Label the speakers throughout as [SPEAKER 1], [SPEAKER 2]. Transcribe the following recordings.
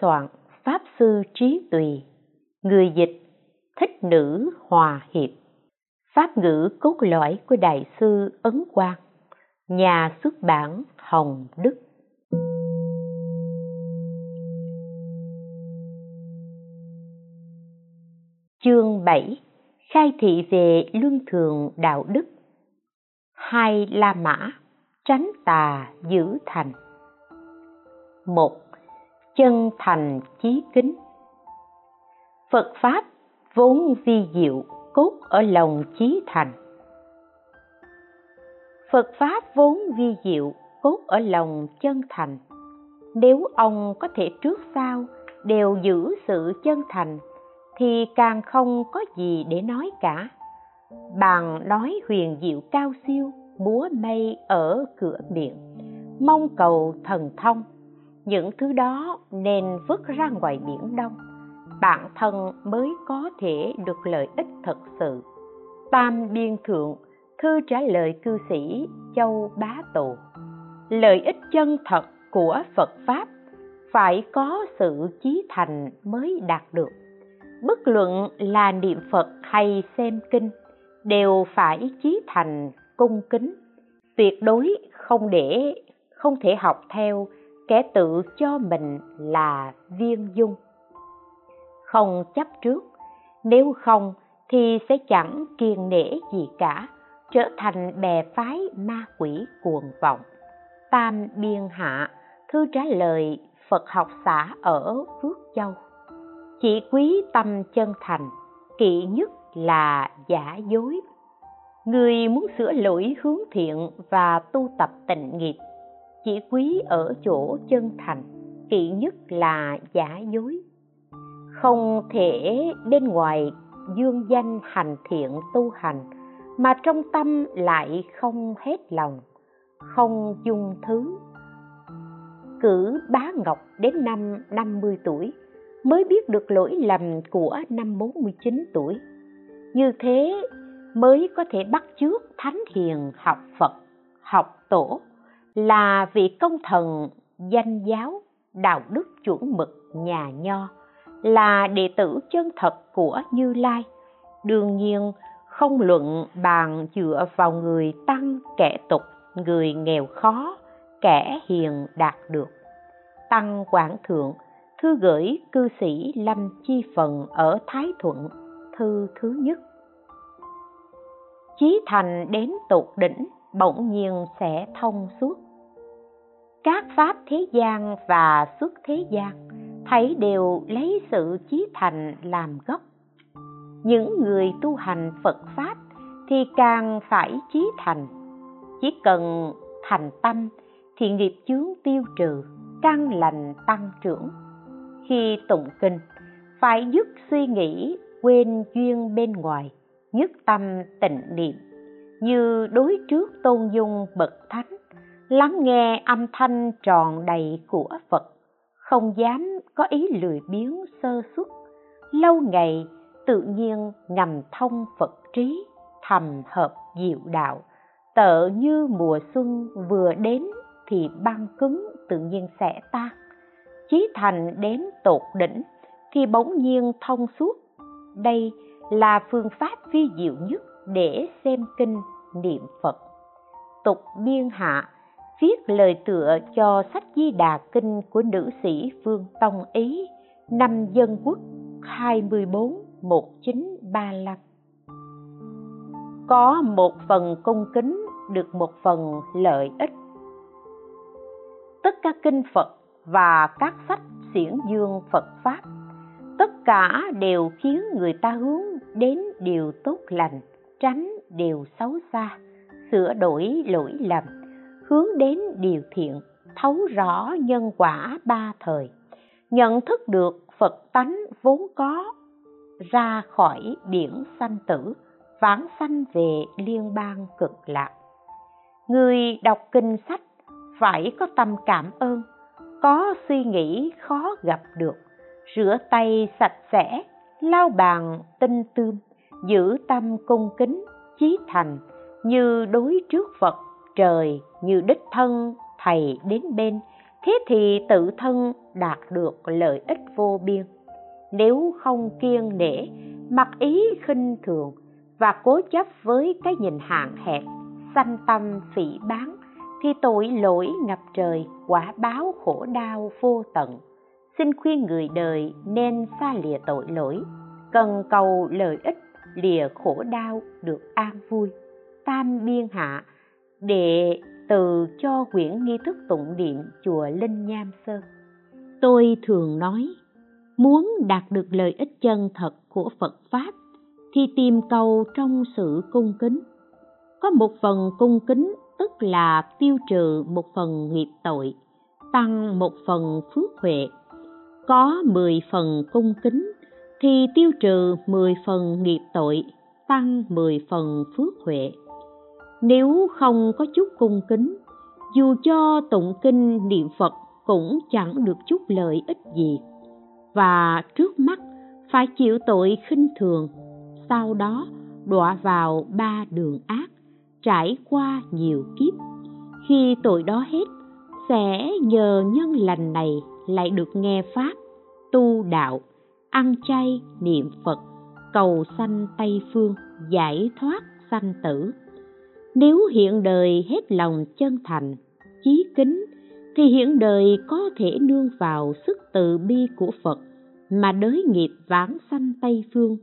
[SPEAKER 1] Soạn Pháp sư trí tùy, Người dịch, thích nữ hòa hiệp, Pháp ngữ cốt lõi của Đại sư Ấn Quang, Nhà xuất bản Hồng Đức. Chương 7 Khai thị về luân thường đạo đức. Hai La Mã, Tránh tà giữ thành. Một chân thành chí kính. Phật pháp vốn vi diệu, cốt ở lòng chí thành. Phật pháp vốn vi diệu, cốt ở lòng chân thành. Nếu ông có thể trước sau đều giữ sự chân thành, thì càng không có gì để nói cả. Bàn nói huyền diệu cao siêu búa mây ở cửa miệng, mong cầu thần thông những thứ đó nên vứt ra ngoài biển đông. Bản thân mới có thể được lợi ích thật sự. Tam biên thượng, thư trả lời cư sĩ châu bá tụ lợi ích chân thật của phật pháp phải có sự chí thành mới đạt được. Bất luận là niệm phật hay xem kinh đều phải chí thành, cung kính. Tuyệt đối không để, không thể học theo kẻ tự cho mình là viên dung. Không chấp trước, nếu không thì sẽ chẳng kiên nể gì cả, trở thành bè phái ma quỷ cuồng vọng. Tam biên hạ, thư trả lời phật học xã ở phước châu. Chỉ quý tâm chân thành, kỵ nhất là giả dối. Người muốn sửa lỗi hướng thiện và tu tập tịnh nghiệp chỉ quý ở chỗ chân thành, kỵ nhất là giả dối. Không thể bên ngoài dương danh hành thiện tu hành, mà trong tâm lại không hết lòng, không dung thứ. Cử bá ngọc đến năm 50 tuổi, mới biết được lỗi lầm của năm 49 tuổi. Như thế mới có thể bắt chước thánh hiền học Phật, học tổ là vị công thần danh giáo, đạo đức chuẩn mực nhà nho, là đệ tử chân thật của như lai. Đương nhiên, không luận bàn dựa vào người tăng kẻ tục, người nghèo khó, kẻ hiền đạt được. Tăng quảng thượng, thư gửi cư sĩ lâm chi phần ở thái thuận, thư thứ nhất. Chí thành đến tột đỉnh, bỗng nhiên sẽ thông suốt các pháp thế gian và xuất thế gian, thấy đều lấy sự chí thành làm gốc. Những người tu hành phật pháp thì càng phải chí thành. Chỉ cần thành tâm thì nghiệp chướng tiêu trừ, căn lành tăng trưởng. Khi tụng kinh, phải dứt suy nghĩ, quên duyên bên ngoài, nhất tâm tịnh niệm, như đối trước tôn dung bậc thánh lắng nghe âm thanh tròn đầy của phật, không dám có ý lười biếng sơ xuất lâu ngày, tự nhiên ngầm thông phật trí, thầm hợp diệu đạo. Tợ như mùa xuân vừa đến thì băng cứng tự nhiên sẽ tan. Chí thành đến tột đỉnh thì bỗng nhiên thông suốt. Đây là phương pháp vi diệu nhất để xem kinh niệm phật. Tục biên hạ viết lời tựa cho sách Di Đà Kinh của nữ sĩ Vương Tông Ý năm Dân Quốc 24 1935. Có một phần cung kính được một phần lợi ích. Tất cả kinh Phật và các sách xiển dương Phật Pháp, tất cả đều khiến người ta hướng đến điều tốt lành, tránh điều xấu xa, sửa đổi lỗi lầm hướng đến điều thiện, thấu rõ nhân quả ba thời. Nhận thức được phật tánh vốn có, ra khỏi biển sanh tử, vãng sanh về liên bang cực lạc. Người đọc kinh sách phải có tâm cảm ơn, có suy nghĩ khó gặp được, rửa tay sạch sẽ, lau bàn tinh tươm, giữ tâm cung kính, chí thành như đối trước phật trời như đích thân, thầy đến bên, thế thì tự thân đạt được lợi ích vô biên. Nếu không kiên nể, mặc ý khinh thường và cố chấp với cái nhìn hạn hẹp sanh tâm phỉ báng, thì tội lỗi ngập trời, quả báo khổ đau vô tận. Xin khuyên người đời nên xa lìa tội lỗi, cần cầu lợi ích, lìa khổ đau được an vui. Tam biên hạ đệ từ cho quyển nghi thức tụng niệm chùa linh nham sơn. Tôi thường nói, muốn đạt được lợi ích chân thật của phật pháp thì tìm cầu trong sự cung kính. Có một phần cung kính tức là tiêu trừ một phần nghiệp tội, tăng một phần phước huệ. Có mười phần cung kính thì tiêu trừ mười phần nghiệp tội, tăng mười phần phước huệ nếu không có chút cung kính, dù cho tụng kinh niệm phật cũng chẳng được chút lợi ích gì. Và trước mắt, phải chịu tội khinh thường, sau đó đọa vào ba đường ác, trải qua nhiều kiếp. Khi tội đó hết, sẽ nhờ nhân lành này lại được nghe pháp, tu đạo, ăn chay niệm phật, cầu sanh tây phương, giải thoát sanh tử nếu hiện đời hết lòng chân thành, chí kính, thì hiện đời có thể nương vào sức từ bi của phật mà đới nghiệp vãng sanh tây phương.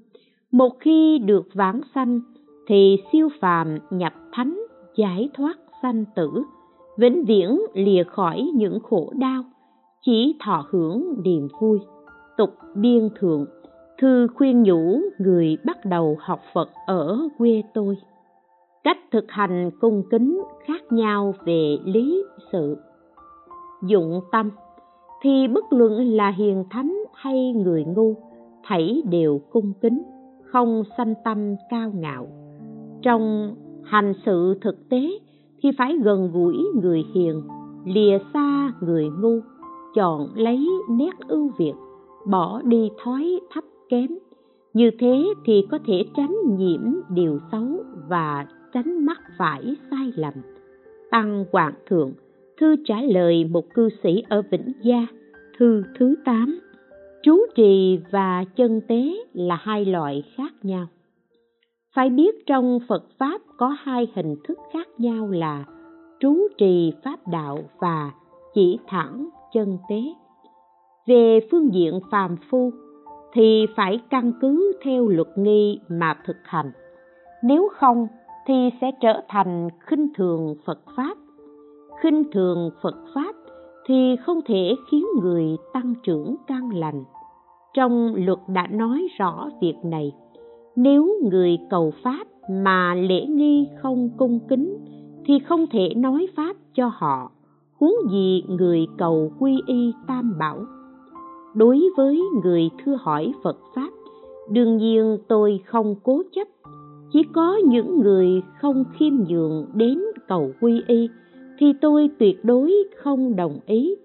[SPEAKER 1] Một khi được vãng sanh, thì siêu phàm nhập thánh, giải thoát sanh tử, vĩnh viễn lìa khỏi những khổ đau, chỉ thọ hưởng niềm vui. Tục biên thượng, thư khuyên nhủ người bắt đầu học phật ở quê tôi cách thực hành cung kính khác nhau về lý, sự. Dụng tâm, thì bất luận là hiền thánh hay người ngu, thảy đều cung kính, không sanh tâm cao ngạo. Trong hành sự thực tế, thì phải gần gũi người hiền, lìa xa người ngu, chọn lấy nét ưu việt, bỏ đi thói thấp kém. Như thế thì có thể tránh nhiễm điều xấu và tránh mắc phải sai lầm. Tăng hoàng thượng, thư trả lời một cư sĩ ở vĩnh gia, thư thứ 8 trú trì và chân tế là hai loại khác nhau. Phải biết trong phật pháp có hai hình thức khác nhau là trú trì pháp đạo và chỉ thẳng chân tế. Về phương diện phàm phu thì phải căn cứ theo luật nghi mà thực hành. Nếu không thì sẽ trở thành khinh thường phật pháp. Khinh thường phật pháp thì không thể khiến người tăng trưởng căn lành. Trong luật đã nói rõ việc này. Nếu người cầu pháp mà lễ nghi không cung kính thì không thể nói pháp cho họ. Huống gì người cầu quy y tam bảo. Đối với người thưa hỏi phật pháp, đương nhiên tôi không cố chấp chỉ có những người không khiêm nhường đến cầu quy y, thì tôi tuyệt đối không đồng ý.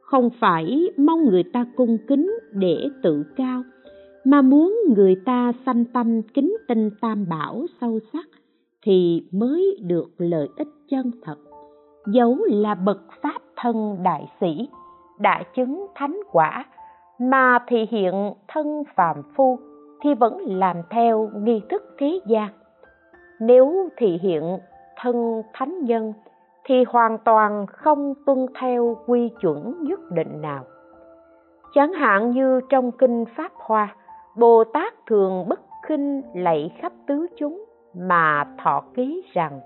[SPEAKER 1] Không phải mong người ta cung kính để tự cao, mà muốn người ta sanh tâm kính tinh tam bảo sâu sắc thì mới được lợi ích chân thật. Dẫu là bậc pháp thân đại sĩ đã chứng thánh quả, mà thể hiện thân phàm phu thì vẫn làm theo nghi thức thế gian nếu thị hiện thân thánh nhân, thì hoàn toàn không tuân theo quy chuẩn nhất định nào. Chẳng hạn như trong kinh pháp hoa, bồ tát thường bất khinh lạy khắp tứ chúng mà thọ ký rằng,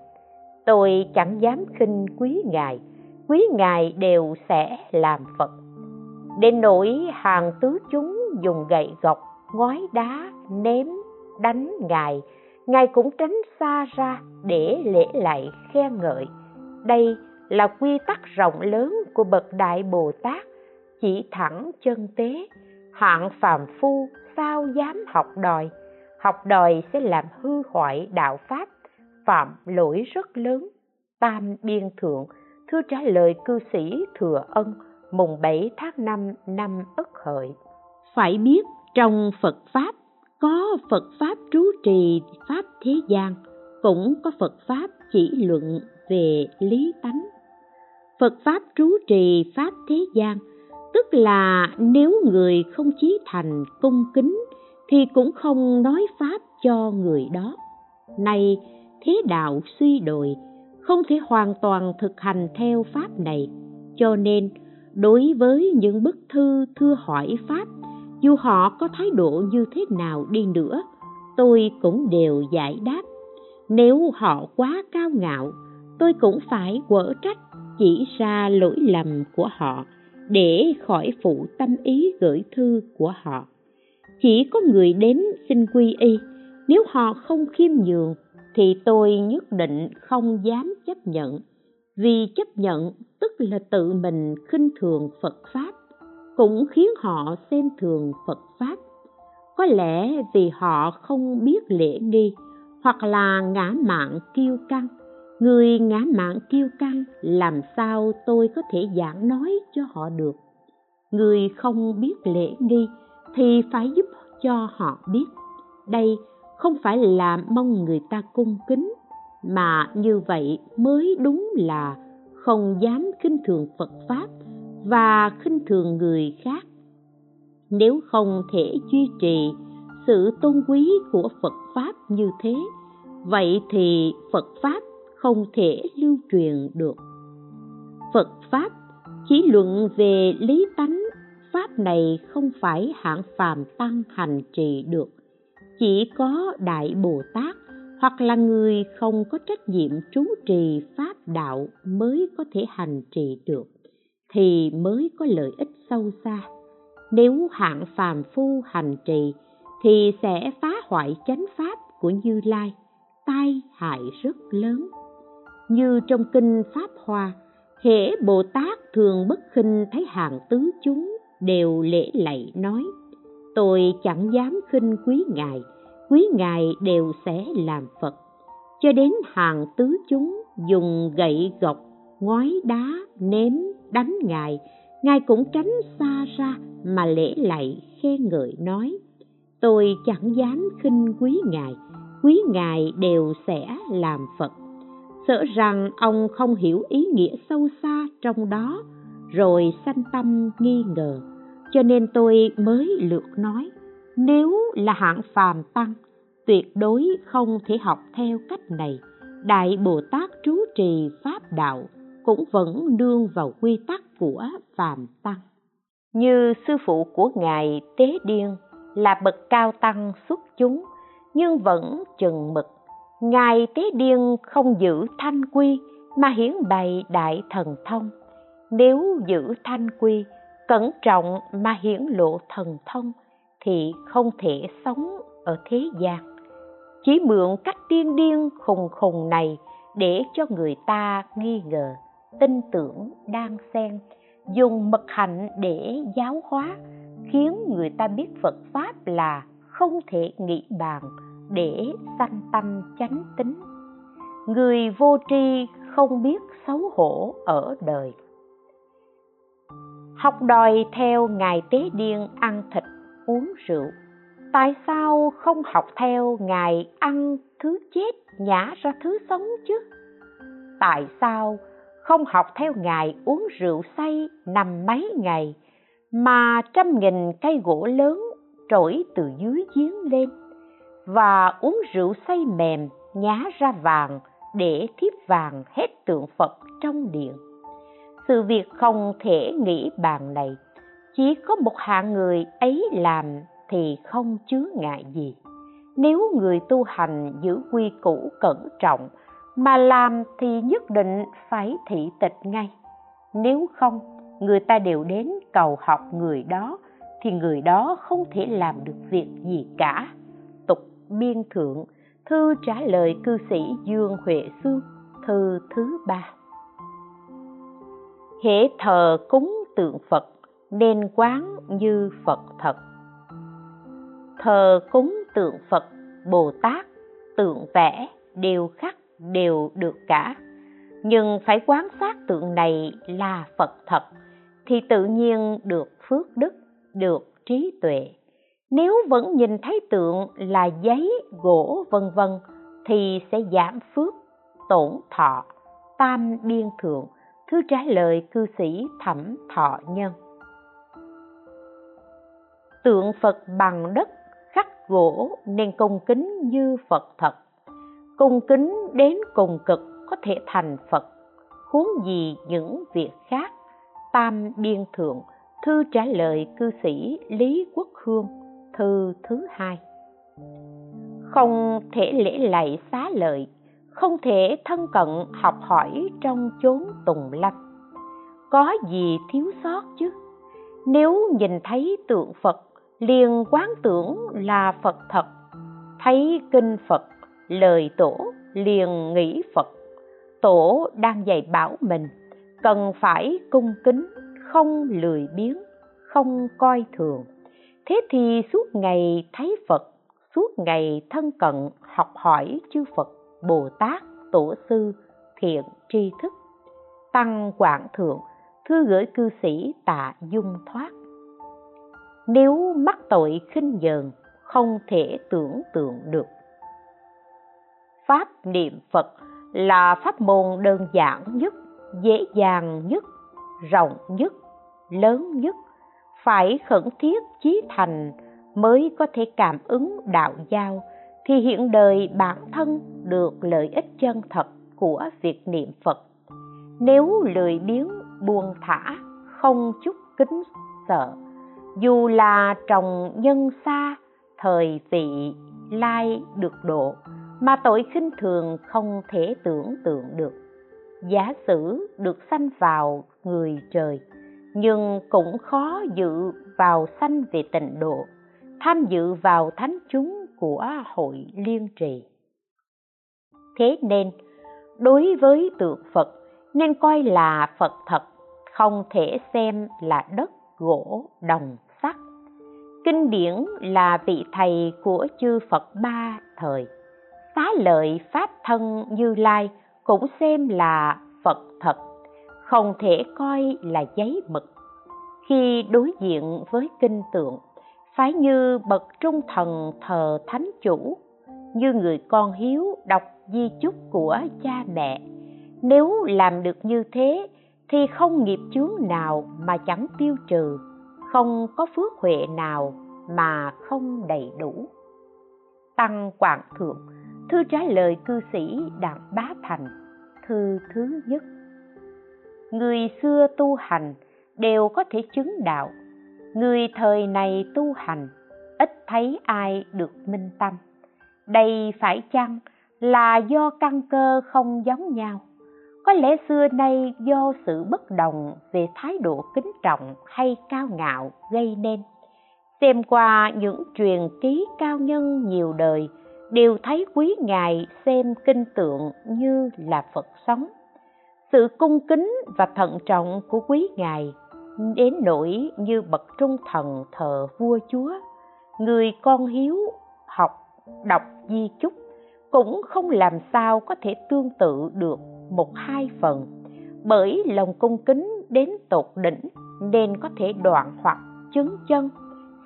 [SPEAKER 1] tôi chẳng dám khinh quý ngài quý ngài đều sẽ làm phật. Đến nỗi hàng tứ chúng dùng gậy gộc ngói đá, ném, đánh ngài. Ngài cũng tránh xa ra để lễ lại khen ngợi. Đây là quy tắc rộng lớn của bậc đại bồ tát. Chỉ thẳng chân tế, hạng phàm phu sao dám học đòi. Học đòi sẽ làm hư hoại đạo pháp, phạm lỗi rất lớn. Tam biên thượng thư trả lời cư sĩ thừa ân, mùng 7 tháng 5 năm Ất Hợi. Phải biết trong Phật Pháp có Phật Pháp trú trì Pháp thế gian, cũng có Phật Pháp chỉ luận về lý tánh. Phật Pháp trú trì Pháp thế gian, tức là nếu người không chí thành cung kính thì cũng không nói Pháp cho người đó. Nay thế đạo suy đồi, không thể hoàn toàn thực hành theo Pháp này, cho nên đối với những bức thư thưa hỏi pháp dù họ có thái độ như thế nào đi nữa, tôi cũng đều giải đáp. Nếu họ quá cao ngạo, tôi cũng phải quở trách, chỉ ra lỗi lầm của họ để khỏi phụ tâm ý gửi thư của họ. Chỉ có người đến xin quy y, nếu họ không khiêm nhường thì tôi nhất định không dám chấp nhận. Vì chấp nhận tức là tự mình khinh thường phật pháp cũng khiến họ xem thường phật pháp. Có lẽ vì họ không biết lễ nghi, hoặc là ngã mạn kiêu căng. Người ngã mạn kiêu căng, làm sao tôi có thể giảng nói cho họ được? Người không biết lễ nghi thì phải giúp cho họ biết. Đây không phải là mong người ta cung kính, mà như vậy mới đúng là không dám khinh thường phật pháp và khinh thường người khác. Nếu không thể duy trì sự tôn quý của phật pháp như thế, vậy thì phật pháp không thể lưu truyền được. Phật pháp chỉ luận về lý tánh, pháp này không phải hạng phàm tăng hành trì được, chỉ có đại bồ tát hoặc là người không có trách nhiệm trú trì pháp đạo mới có thể hành trì được thì mới có lợi ích sâu xa. Nếu hạng phàm phu hành trì, thì sẽ phá hoại chánh pháp của như lai, tai hại rất lớn. Như trong kinh pháp hoa, hễ bồ tát thường bất khinh thấy hàng tứ chúng đều lễ lạy nói, tôi chẳng dám khinh quý ngài quý ngài đều sẽ làm phật. Cho đến hàng tứ chúng dùng gậy gộc ngói đá ném đánh ngài ngài cũng tránh xa ra mà lễ lạy khen ngợi nói, tôi chẳng dám khinh quý ngài quý ngài đều sẽ làm phật. Sợ rằng ông không hiểu ý nghĩa sâu xa trong đó, rồi sanh tâm nghi ngờ, cho nên tôi mới lược nói, nếu là hạng phàm tăng, tuyệt đối không thể học theo cách này. Đại bồ tát trú trì pháp đạo cũng vẫn đương vào quy tắc của phàm tăng. Như sư phụ của ngài tế điên là bậc cao tăng xuất chúng, nhưng vẫn chừng mực. Ngài tế điên không giữ thanh quy mà hiển bày đại thần thông. Nếu giữ thanh quy, cẩn trọng mà hiển lộ thần thông, thì không thể sống ở thế gian. Chỉ mượn cách tiên điên khùng khùng này để cho người ta nghi ngờ tin tưởng đang xen, dùng mật hạnh để giáo hóa, khiến người ta biết phật pháp là không thể nghĩ bàn để sanh tâm chánh tính. Người vô tri không biết xấu hổ ở đời. Học đòi theo ngài tế điên ăn thịt, uống rượu. Tại sao không học theo ngài ăn thứ chết nhả ra thứ sống chứ? Tại sao không học theo ngài uống rượu say nằm mấy ngày, mà trăm nghìn cây gỗ lớn trỗi từ dưới giếng lên, và uống rượu say mềm nhá ra vàng để thiếp vàng hết tượng phật trong điện. Sự việc không thể nghĩ bàn này, chỉ có một hạng người ấy làm thì không chứa ngại gì. Nếu người tu hành giữ quy củ cẩn trọng mà làm thì nhất định phải thị tịch ngay. Nếu không, người ta đều đến cầu học người đó, thì người đó không thể làm được việc gì cả. Tục biên thượng, thư trả lời cư sĩ dương huệ xương thư thứ ba. Hễ thờ cúng tượng phật, nên quán như phật thật. Thờ cúng tượng phật, bồ tát, tượng vẽ đều khắc đều được cả. Nhưng phải quán sát tượng này là phật thật, thì tự nhiên được phước đức, được trí tuệ. Nếu vẫn nhìn thấy tượng là giấy, gỗ, vân vân, thì sẽ giảm phước, tổn thọ, tam biên thượng. Thư trả lời cư sĩ thẩm thọ nhân. Tượng phật bằng đất, khắc gỗ, nên cung kính như phật thật cung kính đến cùng cực có thể thành phật, huống gì những việc khác? Tam biên thượng, thư trả lời cư sĩ lý quốc hương, thư thứ hai. Không thể lễ lạy xá lợi, không thể thân cận học hỏi trong chốn tùng lâm. Có gì thiếu sót chứ? Nếu nhìn thấy tượng phật, liền quán tưởng là phật thật, thấy kinh phật lời tổ liền nghĩ phật. Tổ đang dạy bảo mình, cần phải cung kính, không lười biếng, không coi thường. Thế thì suốt ngày thấy phật, suốt ngày thân cận học hỏi chư phật, bồ tát, tổ sư, thiện tri thức, tăng quảng thượng thư gửi cư sĩ tạ dung thoát. Nếu mắc tội khinh dờn, không thể tưởng tượng được pháp niệm phật là pháp môn đơn giản nhất, dễ dàng nhất, rộng nhất, lớn nhất, phải khẩn thiết chí thành mới có thể cảm ứng đạo giao thì hiện đời bản thân được lợi ích chân thật của việc niệm phật. Nếu lười biếng buông thả, không chút kính sợ, dù là trồng nhân xa, thời vị lai được độ mà tội khinh thường không thể tưởng tượng được. Giả sử được sanh vào người trời, nhưng cũng khó dự vào sanh về tịnh độ, tham dự vào thánh chúng của hội liên trì. Thế nên, đối với tượng phật, nên coi là phật thật, không thể xem là đất gỗ đồng sắt. Kinh điển là vị thầy của chư phật ba thời xá lợi pháp thân như lai cũng xem là phật thật, không thể coi là giấy mực. Khi đối diện với kinh tượng phải như bậc trung thần thờ thánh chủ, như người con hiếu đọc di chúc của cha mẹ. Nếu làm được như thế, thì không nghiệp chướng nào mà chẳng tiêu trừ, không có phước huệ nào mà không đầy đủ. Tăng quảng thượng thư trả lời cư sĩ đặng bá thành, thư thứ nhất. Người xưa tu hành đều có thể chứng đạo. Người thời này tu hành, ít thấy ai được minh tâm. Đây phải chăng là do căn cơ không giống nhau? Có lẽ xưa nay do sự bất đồng về thái độ kính trọng hay cao ngạo gây nên. Xem qua những truyền ký cao nhân nhiều đời đều thấy quý ngài xem kinh tượng như là phật sống. Sự cung kính và thận trọng của quý ngài đến nỗi như bậc trung thần thờ vua chúa. Người con hiếu học, đọc di chúc cũng không làm sao có thể tương tự được một hai phần. Bởi lòng cung kính đến tột đỉnh nên có thể đoạn hoặc chứng chân.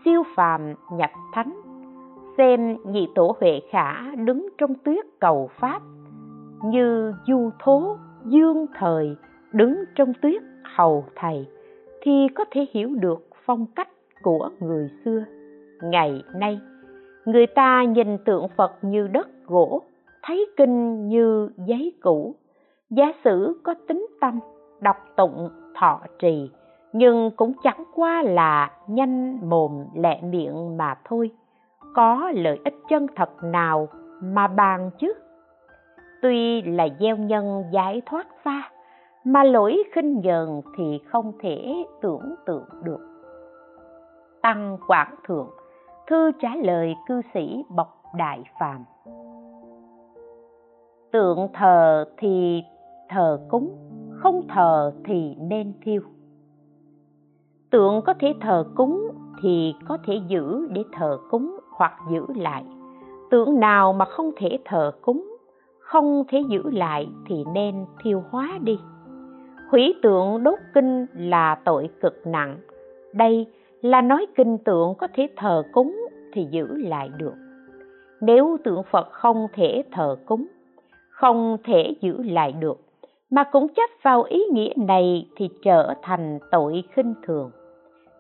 [SPEAKER 1] Siêu phàm nhập thánh xem nhị tổ huệ khả đứng trong tuyết cầu pháp, như du thố dương thời đứng trong tuyết hầu thầy, thì có thể hiểu được phong cách của người xưa. Ngày nay, người ta nhìn tượng phật như đất gỗ, thấy kinh như giấy cũ. Giả sử có tính tâm, đọc tụng, thọ trì, nhưng cũng chẳng qua là nhanh mồm lẹ miệng mà thôi có lợi ích chân thật nào mà bàn chứ? Tuy là gieo nhân giải thoát xa mà lỗi khinh nhờn thì không thể tưởng tượng được. Tăng quảng thượng, thư trả lời cư sĩ bọc đại phàm. Tượng thờ thì thờ cúng, không thờ thì nên thiêu. Tượng có thể thờ cúng thì có thể giữ để thờ cúng hoặc giữ lại. Tượng nào mà không thể thờ cúng, không thể giữ lại thì nên thiêu hóa đi. Hủy tượng đốt kinh là tội cực nặng. Đây là nói kinh tượng có thể thờ cúng thì giữ lại được. Nếu tượng phật không thể thờ cúng, không thể giữ lại được, mà cũng chấp vào ý nghĩa này thì trở thành tội khinh thường.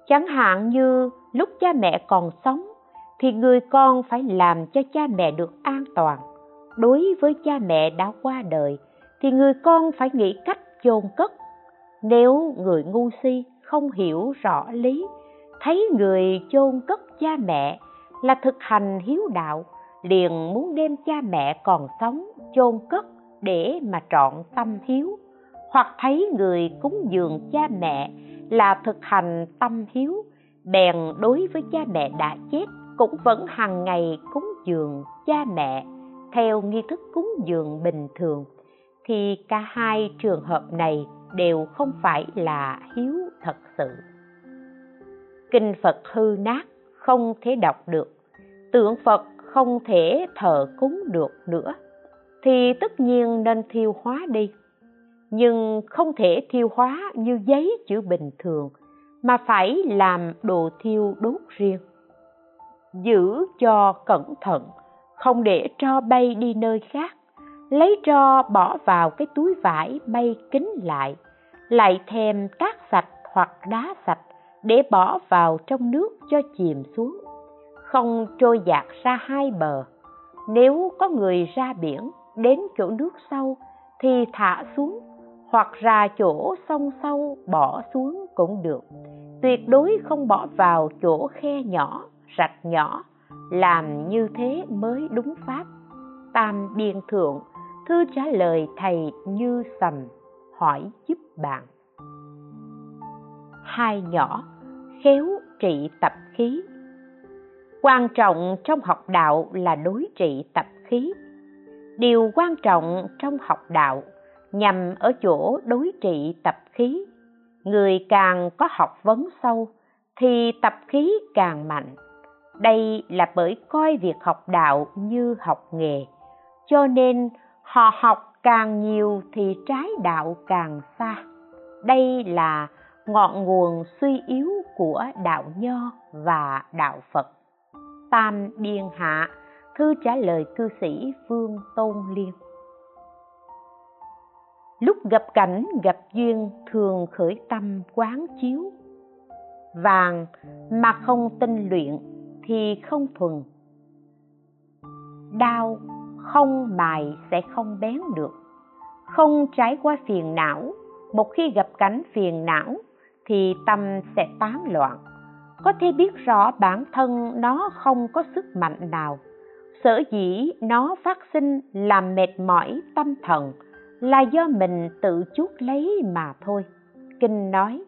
[SPEAKER 1] Chẳng hạn như lúc cha mẹ còn sống thì người con phải làm cho cha mẹ được an toàn. Đối với cha mẹ đã qua đời, thì người con phải nghĩ cách chôn cất. Nếu người ngu si không hiểu rõ lý, thấy người chôn cất cha mẹ là thực hành hiếu đạo, liền muốn đem cha mẹ còn sống chôn cất để mà trọn tâm hiếu. Hoặc thấy người cúng dường cha mẹ là thực hành tâm hiếu, bèn đối với cha mẹ đã chết cũng vẫn hàng ngày cúng dường cha mẹ, theo nghi thức cúng dường bình thường, thì cả hai trường hợp này đều không phải là hiếu thật sự. Kinh phật hư nát, không thể đọc được tượng phật không thể thờ cúng được nữa, thì tất nhiên nên thiêu hóa đi. Nhưng không thể thiêu hóa như giấy chữ bình thường, mà phải làm đồ thiêu đốt riêng giữ cho cẩn thận, không để cho bay đi nơi khác. Lấy tro bỏ vào cái túi vải bay kín lại lại thêm cát sạch hoặc đá sạch để bỏ vào trong nước cho chìm xuống. Không trôi dạt ra hai bờ. Nếu có người ra biển, đến chỗ nước sâu thì thả xuống hoặc ra chỗ sông sâu bỏ xuống cũng được. Tuyệt đối không bỏ vào chỗ khe nhỏ rạch nhỏ, làm như thế mới đúng pháp. Tam biên thượng, thư trả lời thầy như sầm, hỏi giúp bạn. Hai nhỏ, khéo trị tập khí. Quan trọng trong học đạo là đối trị tập khí. Điều quan trọng trong học đạo nhằm ở chỗ đối trị tập khí. Người càng có học vấn sâu, thì tập khí càng mạnh đây là bởi coi việc học đạo như học nghề. Cho nên, họ học càng nhiều thì trái đạo càng xa. Đây là ngọn nguồn suy yếu của đạo nho và đạo phật. Tam biên hạ, thư trả lời cư sĩ vương tôn liên. Lúc gặp cảnh gặp duyên thường khởi tâm quán chiếu. Vàng mà không tinh luyện thì không thuần. Đau không bài sẽ không bén được. Không trải qua phiền não, một khi gặp cảnh phiền não thì tâm sẽ tán loạn. Có thể biết rõ bản thân nó không có sức mạnh nào. Sở dĩ nó phát sinh làm mệt mỏi tâm thần, là do mình tự chuốc lấy mà thôi. Kinh nói,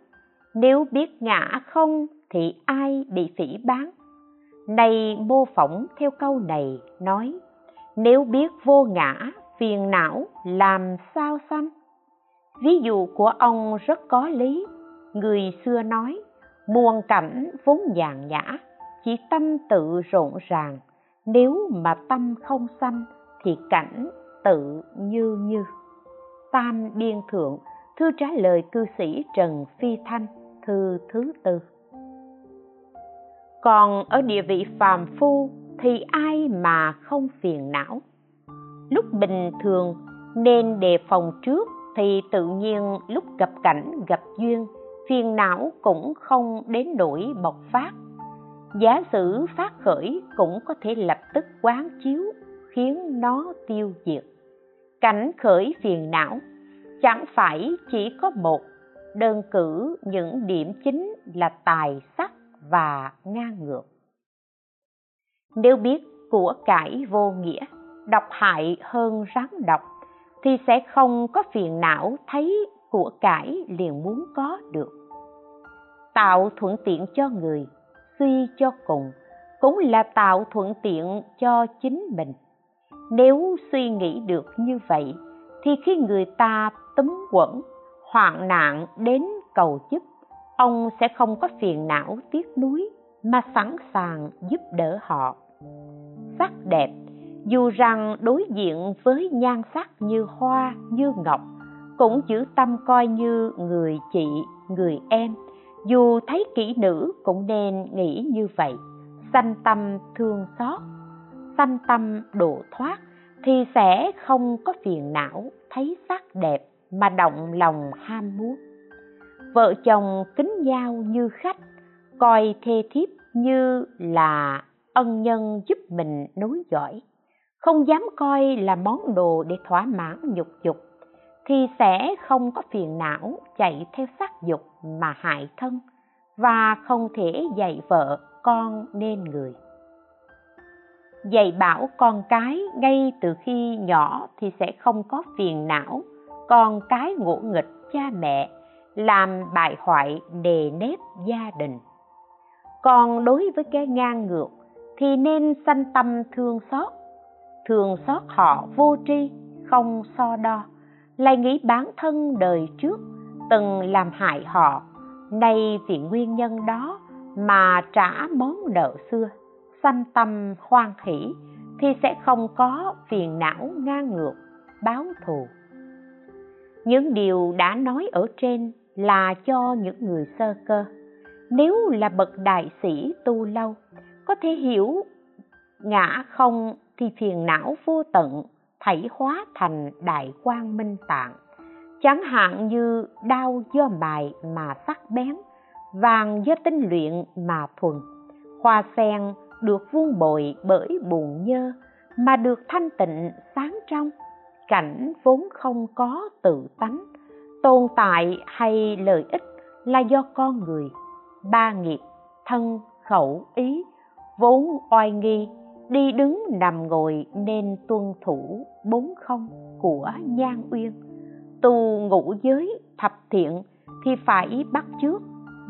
[SPEAKER 1] nếu biết ngã không thì ai bị phỉ bán? Này mô phỏng theo câu này, nói, nếu biết vô ngã, phiền não, làm sao sanh ví dụ của ông rất có lý. Người xưa nói, muôn cảnh vốn nhàn nhã, chỉ tâm tự rộn ràng. Nếu mà tâm không sanh thì cảnh tự như như. Tam biên thượng, thư trả lời cư sĩ trần phi thanh, thư thứ tư còn ở địa vị phàm phu thì ai mà không phiền não? Lúc bình thường nên đề phòng trước thì tự nhiên lúc gặp cảnh, gặp duyên, phiền não cũng không đến nỗi bộc phát. Giả sử phát khởi cũng có thể lập tức quán chiếu, khiến nó tiêu diệt. Cảnh khởi phiền não, chẳng phải chỉ có một, đơn cử những điểm chính là tài sắc và ngang ngược. Nếu biết của cải vô nghĩa, độc hại hơn rắn độc, thì sẽ không có phiền não thấy của cải liền muốn có được. Tạo thuận tiện cho người, suy cho cùng, cũng là tạo thuận tiện cho chính mình. Nếu suy nghĩ được như vậy, thì khi người ta túm quẩn, hoạn nạn đến cầu giúp ông sẽ không có phiền não tiếc nuối mà sẵn sàng giúp đỡ họ. Sắc đẹp, dù rằng đối diện với nhan sắc như hoa, như ngọc, cũng giữ tâm coi như người chị, người em. Dù thấy kỹ nữ cũng nên nghĩ như vậy. Sanh tâm thương xót, sanh tâm độ thoát thì sẽ không có phiền não thấy sắc đẹp mà động lòng ham muốn vợ chồng kính nhau như khách, coi thê thiếp như là ân nhân giúp mình nối dõi. Không dám coi là món đồ để thỏa mãn nhục dục, thì sẽ không có phiền não chạy theo sắc dục mà hại thân và không thể dạy vợ con nên người. Dạy bảo con cái ngay từ khi nhỏ thì sẽ không có phiền não, con cái ngỗ nghịch cha mẹ làm bại hoại đề nếp gia đình. Còn đối với cái ngang ngược thì nên sanh tâm thương xót. Thương xót họ vô tri, không so đo. Lại nghĩ bản thân đời trước từng làm hại họ, nay vì nguyên nhân đó mà trả món nợ xưa, sanh tâm hoan hỷ thì sẽ không có phiền não ngang ngược, báo thù. Những điều đã nói ở trên là cho những người sơ cơ. Nếu là bậc đại sĩ tu lâu, có thể hiểu ngã không thì phiền não vô tận, thảy hóa thành đại quang minh tạng. Chẳng hạn như đau do mài mà sắc bén, vàng do tinh luyện mà thuần. Hoa sen được vuông bồi bởi buồn nhơ mà được thanh tịnh sáng trong. Cảnh vốn không có tự tánh tồn tại hay lợi ích là do con người, ba nghiệp, thân, khẩu, ý, vốn oai nghi, đi đứng nằm ngồi nên tuân thủ bốn không của nhan uyên. Tu ngũ giới thập thiện thì phải bắt trước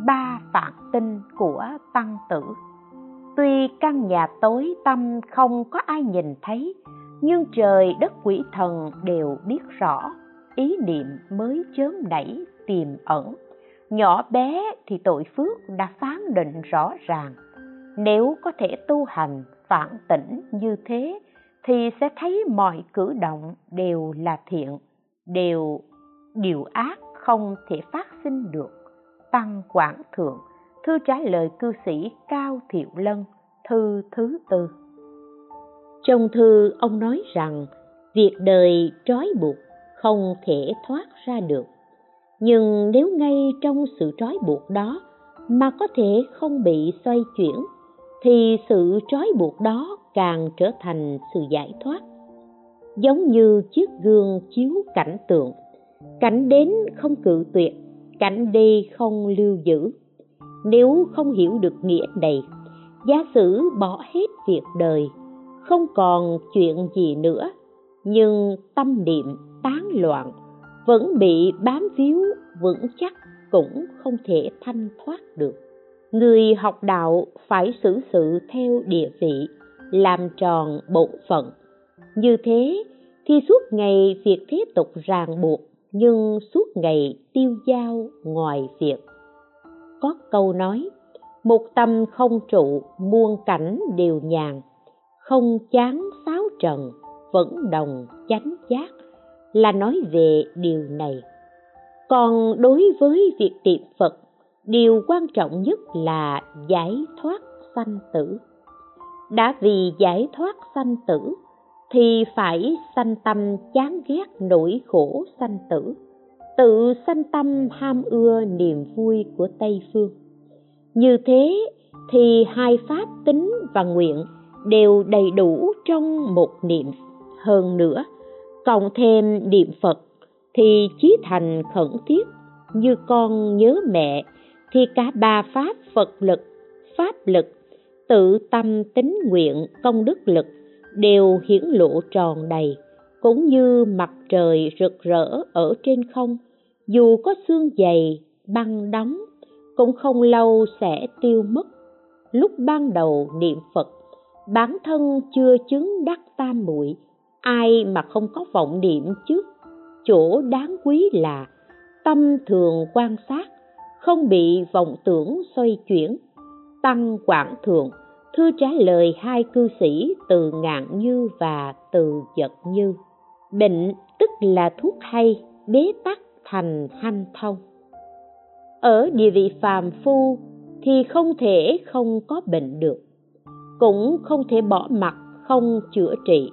[SPEAKER 1] ba phạm tinh của tăng tử. Tuy căn nhà tối tâm không có ai nhìn thấy, nhưng trời đất quỷ thần đều biết rõ ý niệm mới chớm nảy tiềm ẩn. Nhỏ bé thì tội phước đã phán định rõ ràng. Nếu có thể tu hành phản tỉnh như thế, thì sẽ thấy mọi cử động đều là thiện, đều, điều ác không thể phát sinh được. Tăng quảng thượng, thư trả lời cư sĩ cao thiệu lân, thư thứ tư. Trong thư, ông nói rằng, việc đời trói buộc không thể thoát ra được. Nhưng nếu ngay trong sự trói buộc đó mà có thể không bị xoay chuyển, thì sự trói buộc đó càng trở thành sự giải thoát. Giống như chiếc gương chiếu cảnh tượng, cảnh đến không cự tuyệt, cảnh đi không lưu giữ. Nếu không hiểu được nghĩa này, giả sử bỏ hết việc đời, không còn chuyện gì nữa, nhưng tâm niệm tán loạn, vẫn bị bám víu, vững chắc cũng không thể thanh thoát được. Người học đạo phải xử sự theo địa vị, làm tròn bổn phận. Như thế thì suốt ngày việc thế tục ràng buộc, nhưng suốt ngày tiêu dao ngoài việc. Có câu nói, một tâm không trụ, muôn cảnh đều nhàn. Không chán sáo trần, vẫn đồng chánh giác là nói về điều này. Còn đối với việc tiệm phật, điều quan trọng nhất là giải thoát sanh tử. Đã vì giải thoát sanh tử thì phải sanh tâm chán ghét nỗi khổ sanh tử, tự sanh tâm ham ưa niềm vui của tây phương. Như thế thì hai pháp tính và nguyện đều đầy đủ trong một niệm. Hơn nữa cộng thêm niệm phật, thì chí thành khẩn thiết. Như con nhớ mẹ, thì cả ba pháp phật lực, pháp lực, tự tâm tính nguyện, công đức lực đều hiển lộ tròn đầy, cũng như mặt trời rực rỡ ở trên không. Dù có xương dày, băng đóng, cũng không lâu sẽ tiêu mất. Lúc ban đầu niệm phật, bản thân chưa chứng đắc tam muội ai mà không có vọng niệm trước? Chỗ đáng quý là tâm thường quan sát, không bị vọng tưởng xoay chuyển. Tăng quảng thượng, thư trả lời hai cư sĩ từ ngạn như và từ giật như. Bệnh tức là thuốc hay, bế tắc thành hanh thông. Ở địa vị phàm phu thì không thể không có bệnh được, cũng không thể bỏ mặt không chữa trị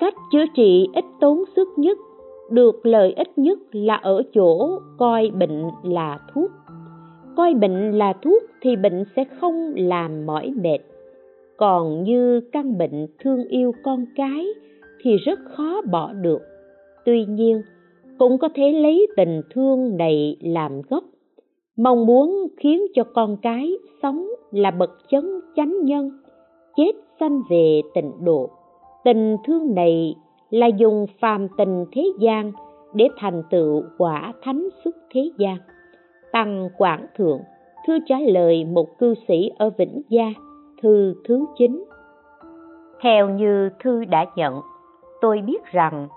[SPEAKER 1] cách chữa trị ít tốn sức nhất, được lợi ích nhất là ở chỗ coi bệnh là thuốc. Coi bệnh là thuốc thì bệnh sẽ không làm mỏi mệt. Còn như căn bệnh thương yêu con cái thì rất khó bỏ được. Tuy nhiên, cũng có thể lấy tình thương này làm gốc. Mong muốn khiến cho con cái sống là bậc chấn chánh nhân, chết sanh về tịnh độ tình thương này là dùng phàm tình thế gian để thành tựu quả thánh xuất thế gian. Tăng quảng thượng, thư trả lời một cư sĩ ở vĩnh gia, thư thứ chín. Theo như thư đã nhận, tôi biết rằng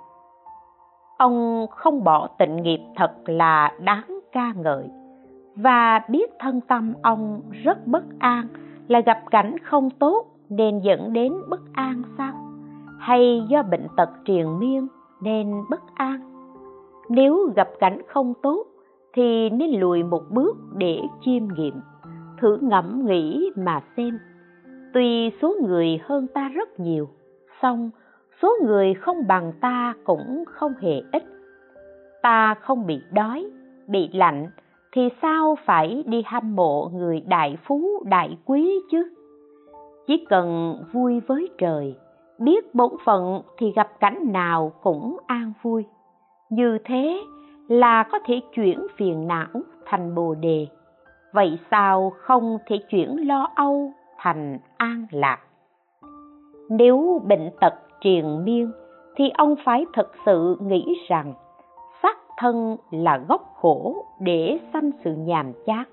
[SPEAKER 1] ông không bỏ tịnh nghiệp thật là đáng ca ngợi và biết thân tâm ông rất bất an, là gặp cảnh không tốt nên dẫn đến bất an sao? Hay do bệnh tật triền miên nên bất an. Nếu gặp cảnh không tốt thì nên lùi một bước để chiêm nghiệm, thử ngẫm nghĩ mà xem. Tuy số người hơn ta rất nhiều, song số người không bằng ta cũng không hề ít. Ta không bị đói, bị lạnh thì sao phải đi hâm mộ người đại phú, đại quý chứ? Chỉ cần vui với trời biết bổn phận thì gặp cảnh nào cũng an vui. Như thế là có thể chuyển phiền não thành bồ đề. Vậy sao không thể chuyển lo âu thành an lạc? Nếu bệnh tật triền miên thì ông phải thật sự nghĩ rằng sắc thân là gốc khổ để sanh sự nhàm chán,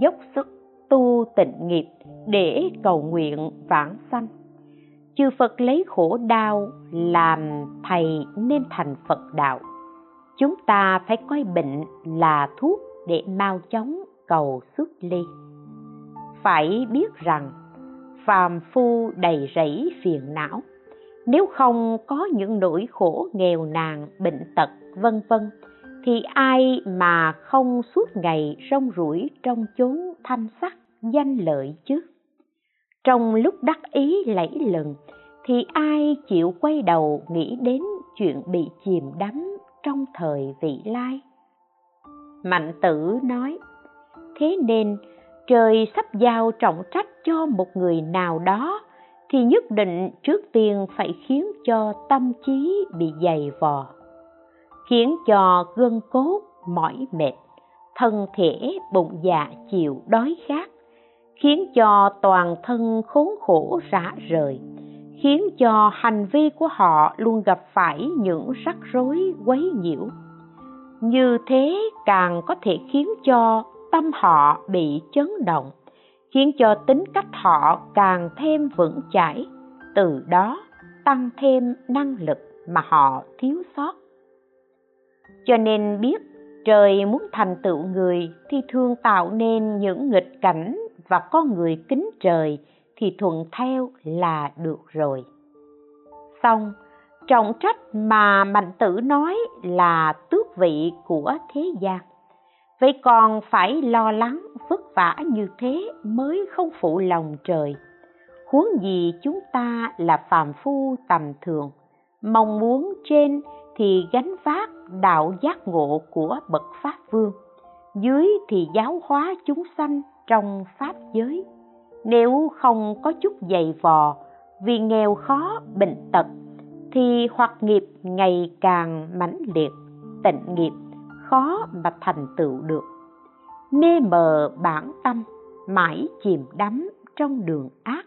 [SPEAKER 1] dốc sức tu tịnh nghiệp để cầu nguyện vãng sanh chư phật lấy khổ đau làm thầy nên thành phật đạo. Chúng ta phải coi bệnh là thuốc để mau chóng cầu xuất ly. Phải biết rằng, phàm phu đầy rẫy phiền não. Nếu không có những nỗi khổ nghèo nàn, bệnh tật, vân vân, thì ai mà không suốt ngày rong ruổi trong chốn thanh sắc danh lợi chứ? Trong lúc đắc ý lẫy lừng, thì ai chịu quay đầu nghĩ đến chuyện bị chìm đắm trong thời vị lai? Mạnh tử nói, thế nên trời sắp giao trọng trách cho một người nào đó, thì nhất định trước tiên phải khiến cho tâm trí bị dày vò, khiến cho gân cốt mỏi mệt, thân thể bụng dạ chịu đói khát khiến cho toàn thân khốn khổ rã rời, khiến cho hành vi của họ luôn gặp phải những rắc rối, quấy nhiễu. Như thế càng có thể khiến cho tâm họ bị chấn động, khiến cho tính cách họ càng thêm vững chãi, từ đó tăng thêm năng lực mà họ thiếu sót. Cho nên biết trời muốn thành tựu người thì thường tạo nên những nghịch cảnh và con người kính trời thì thuận theo là được rồi. Xong, trọng trách mà mạnh tử nói là tước vị của thế gian. Vậy còn phải lo lắng vất vả như thế mới không phụ lòng trời. Huống gì chúng ta là phàm phu tầm thường, mong muốn trên thì gánh vác đạo giác ngộ của bậc pháp vương, dưới thì giáo hóa chúng sanh trong pháp giới. Nếu không có chút dày vò, vì nghèo khó, bệnh tật, thì hoặc nghiệp ngày càng mãnh liệt, tịnh nghiệp, khó mà thành tựu được. Mê mờ bản tâm, mãi chìm đắm trong đường ác,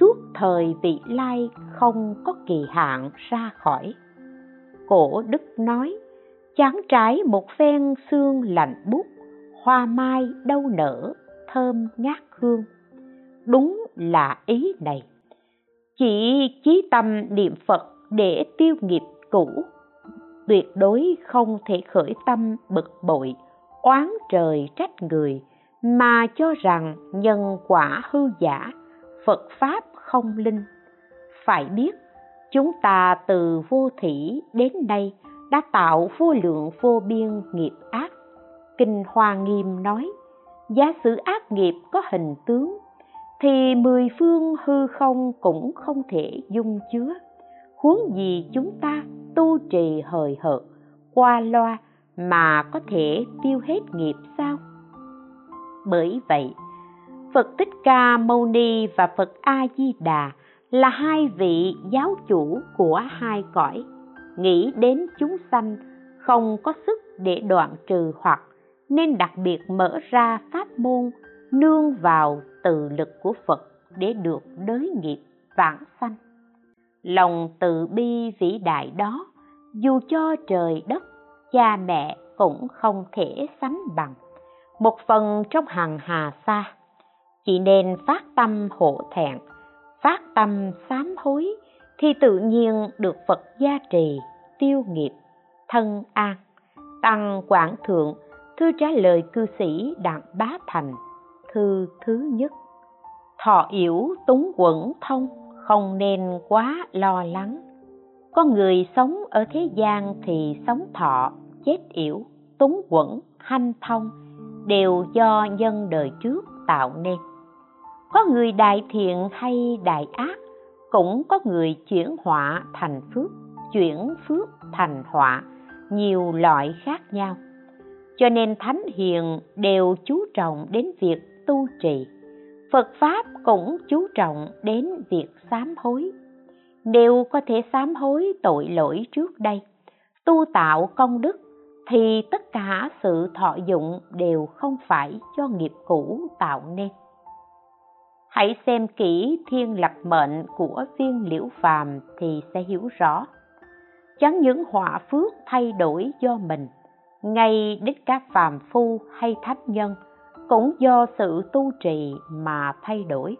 [SPEAKER 1] suốt thời vị lai không có kỳ hạn ra khỏi. Cổ đức nói, chán trái một phen xương lạnh bút hoa mai đâu nở thơm ngát hương. Đúng là ý này. Chỉ chí tâm niệm phật để tiêu nghiệp cũ, tuyệt đối không thể khởi tâm bực bội, oán trời trách người, mà cho rằng nhân quả hư giả, phật pháp không linh. Phải biết, chúng ta từ vô thủy đến nay đã tạo vô lượng vô biên nghiệp ác. Kinh hoa nghiêm nói giả sử ác nghiệp có hình tướng, thì mười phương hư không cũng không thể dung chứa. Huống gì chúng ta tu trì hời hợt, qua loa mà có thể tiêu hết nghiệp sao? Bởi vậy, phật thích ca mâu ni và phật a di đà là hai vị giáo chủ của hai cõi. Nghĩ đến chúng sanh, không có sức để đoạn trừ hoặc nên đặc biệt mở ra pháp môn nương vào từ lực của phật để được đới nghiệp vãng sanh. Lòng từ bi vĩ đại đó, dù cho trời đất, cha mẹ cũng không thể sánh bằng. Một phần trong hàng hà xa chỉ nên phát tâm hộ thẹn, phát tâm sám hối thì tự nhiên được phật gia trì, tiêu nghiệp, thân an, tăng quảng thượng thư trả lời cư sĩ đặng bá thành, thư thứ nhất. Thọ yểu túng quẩn thông, không nên quá lo lắng. Có người sống ở thế gian thì sống thọ, chết yểu, túng quẩn, hanh thông, đều do nhân đời trước tạo nên. Có người đại thiện hay đại ác, cũng có người chuyển họa thành phước, chuyển phước thành họa, nhiều loại khác nhau cho nên thánh hiền đều chú trọng đến việc tu trì. Phật pháp cũng chú trọng đến việc sám hối. Nếu có thể sám hối tội lỗi trước đây, tu tạo công đức, thì tất cả sự thọ dụng đều không phải do nghiệp cũ tạo nên. Hãy xem kỹ thiên lập mệnh của viên liễu phàm thì sẽ hiểu rõ. Chẳng những họa phước thay đổi do mình ngay đến các phàm phu hay thánh nhân cũng do sự tu trì mà thay đổi.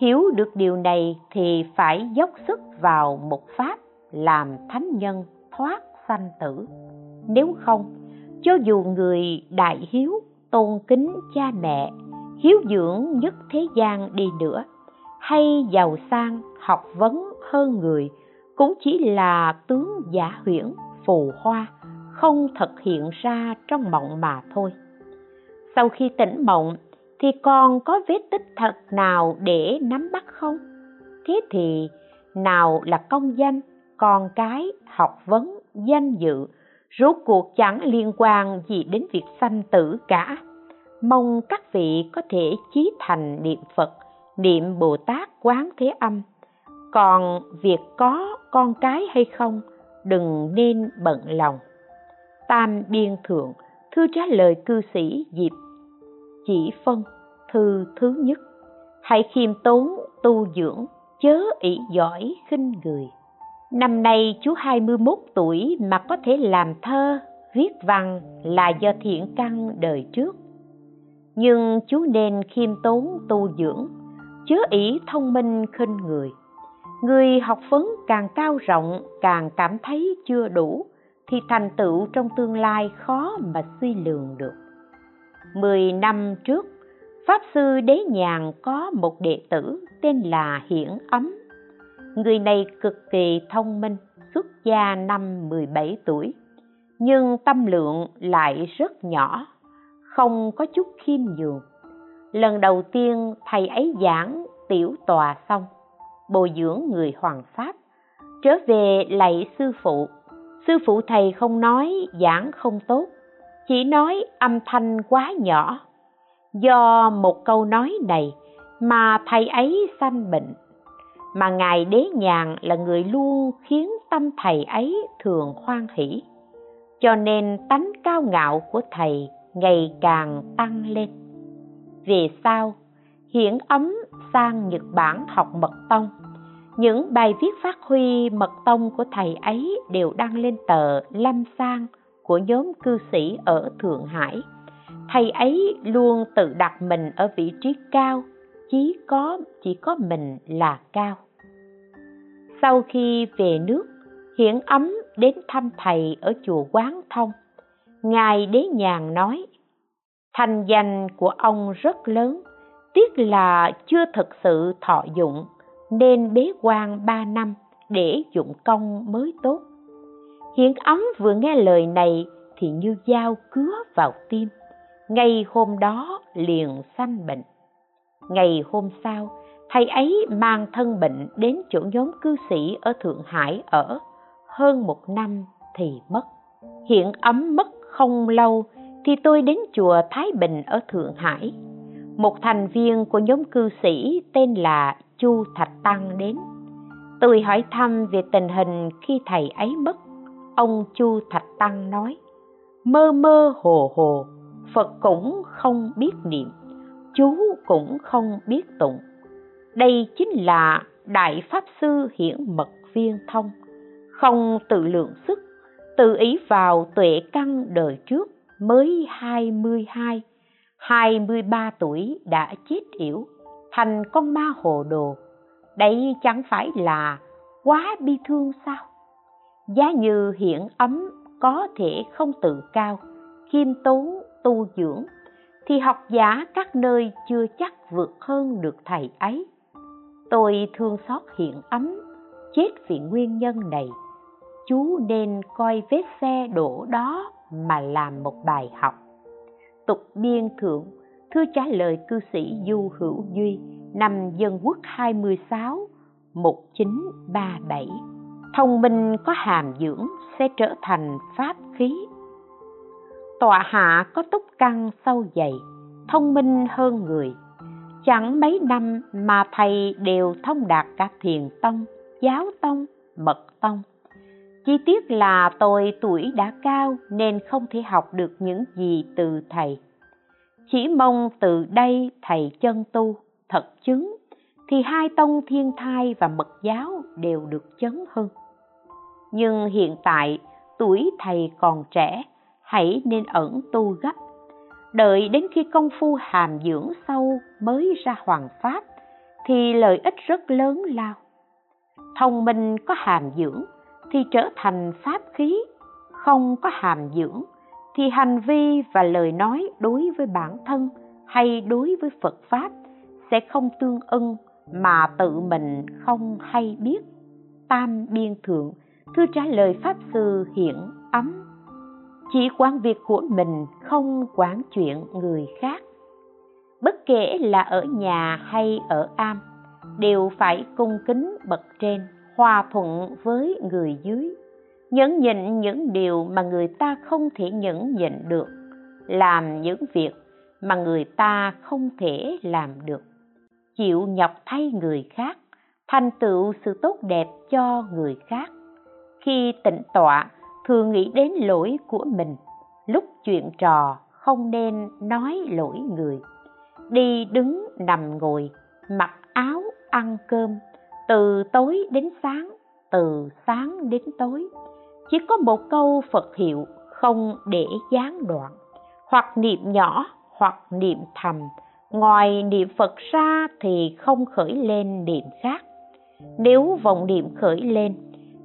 [SPEAKER 1] Hiểu được điều này thì phải dốc sức vào một pháp làm thánh nhân thoát sanh tử. Nếu không, cho dù người đại hiếu, tôn kính cha mẹ, hiếu dưỡng nhất thế gian đi nữa, hay giàu sang, học vấn hơn người cũng chỉ là tướng giả huyễn, phù hoa không thực hiện ra trong mộng mà thôi. Sau khi tỉnh mộng, thì còn có vết tích thật nào để nắm bắt không? Thế thì, nào là công danh, con cái, học vấn, danh dự, rốt cuộc chẳng liên quan gì đến việc sanh tử cả. Mong các vị có thể chí thành niệm phật, niệm bồ tát quán thế âm. Còn việc có con cái hay không, đừng nên bận lòng tam biên thượng, thư trả lời cư sĩ diệp chỉ phân, thư thứ nhất. Hãy khiêm tốn, tu dưỡng, chớ ỷ giỏi, khinh người. Năm nay chú 21 tuổi mà có thể làm thơ, viết văn là do thiện căn đời trước. Nhưng chú nên khiêm tốn, tu dưỡng, chớ ỷ thông minh, khinh người. Người học vấn càng cao rộng, càng cảm thấy chưa đủ thì thành tựu trong tương lai khó mà suy lường được. Mười năm trước, pháp sư đế nhàn có một đệ tử tên là hiển ấm. Người này cực kỳ thông minh, xuất gia năm 17 tuổi, nhưng tâm lượng lại rất nhỏ, không có chút khiêm nhường. Lần đầu tiên thầy ấy giảng tiểu tòa xong, bồi dưỡng người hoàng pháp, trở về lạy sư phụ sư phụ thầy không nói, giảng không tốt, chỉ nói âm thanh quá nhỏ. Do một câu nói này mà thầy ấy sanh bệnh, mà ngài đế nhàn là người luôn khiến tâm thầy ấy thường khoan hỷ. Cho nên tánh cao ngạo của thầy ngày càng tăng lên. Về sau, hiển ấm sang nhật bản học mật tông những bài viết phát huy mật tông của thầy ấy đều đăng lên tờ lâm sang của nhóm cư sĩ ở thượng hải. Thầy ấy luôn tự đặt mình ở vị trí cao, chỉ có chỉ có mình là cao. Sau khi về nước, hiển ấm đến thăm thầy ở chùa quán thông, ngài đế nhàn nói, thành danh của ông rất lớn, tiếc là chưa thực sự thọ dụng nên bế quan ba năm để dụng công mới tốt. Hiển ấm vừa nghe lời này thì như dao cứa vào tim. Ngày hôm đó liền sanh bệnh. Ngày hôm sau, thầy ấy mang thân bệnh đến chỗ nhóm cư sĩ ở thượng hải ở. Hơn một năm thì mất. Hiện ấm mất không lâu thì tôi đến chùa thái bình ở thượng hải. Một thành viên của nhóm cư sĩ tên là chu thạch tăng đến. Tôi hỏi thăm về tình hình khi thầy ấy mất. Ông chu thạch tăng nói mơ mơ hồ hồ phật cũng không biết niệm chú cũng không biết tụng. Đây chính là đại pháp sư hiển mật viên thông. Không tự lượng sức tự ý vào tuệ căn đời trước mới 22, 23 tuổi đã chết yểu, thành con ma hồ đồ. Đây chẳng phải là quá bi thương sao? Giá như hiện ấm có thể không tự cao, khiêm tốn, tu dưỡng, thì học giả các nơi chưa chắc vượt hơn được thầy ấy. Tôi thương xót hiện ấm, chết vì nguyên nhân này. Chú nên coi vết xe đổ đó mà làm một bài học. Tục biên thượng, thư trả lời cư sĩ Du Hữu Duy, năm Dân Quốc 26, 1937. Thông minh có hàm dưỡng sẽ trở thành pháp khí. Tọa hạ có túc căn sâu dày, thông minh hơn người. Chẳng mấy năm mà thầy đều thông đạt cả thiền tông, giáo tông, mật tông chi tiết là tôi tuổi đã cao nên không thể học được những gì từ thầy chỉ mong từ đây thầy chân tu thật chứng, thì hai tông thiên thai và mật giáo đều được chấn hưng. Nhưng hiện tại tuổi thầy còn trẻ, hãy nên ẩn tu gấp. Đợi đến khi công phu hàm dưỡng sâu mới ra hoàng pháp, thì lợi ích rất lớn lao. Thông minh có hàm dưỡng thì trở thành pháp khí, không có hàm dưỡng thì hành vi và lời nói đối với bản thân hay đối với phật pháp sẽ không tương ưng mà tự mình không hay biết. Tam biên thượng thư trả lời pháp sư hiển ấm, chỉ quản việc của mình không quản chuyện người khác. Bất kể là ở nhà hay ở am, đều phải cung kính bậc trên, hòa thuận với người dưới nhẫn nhịn những điều mà người ta không thể nhẫn nhịn được, làm những việc mà người ta không thể làm được. Chịu nhọc thay người khác, thành tựu sự tốt đẹp cho người khác. Khi tịnh tọa, thường nghĩ đến lỗi của mình. Lúc chuyện trò, không nên nói lỗi người. Đi đứng nằm ngồi, mặc áo ăn cơm, từ tối đến sáng, từ sáng đến tối chỉ có một câu phật hiệu, không để gián đoạn. Hoặc niệm nhỏ, hoặc niệm thầm. Ngoài niệm phật ra thì không khởi lên niệm khác. Nếu vọng niệm khởi lên,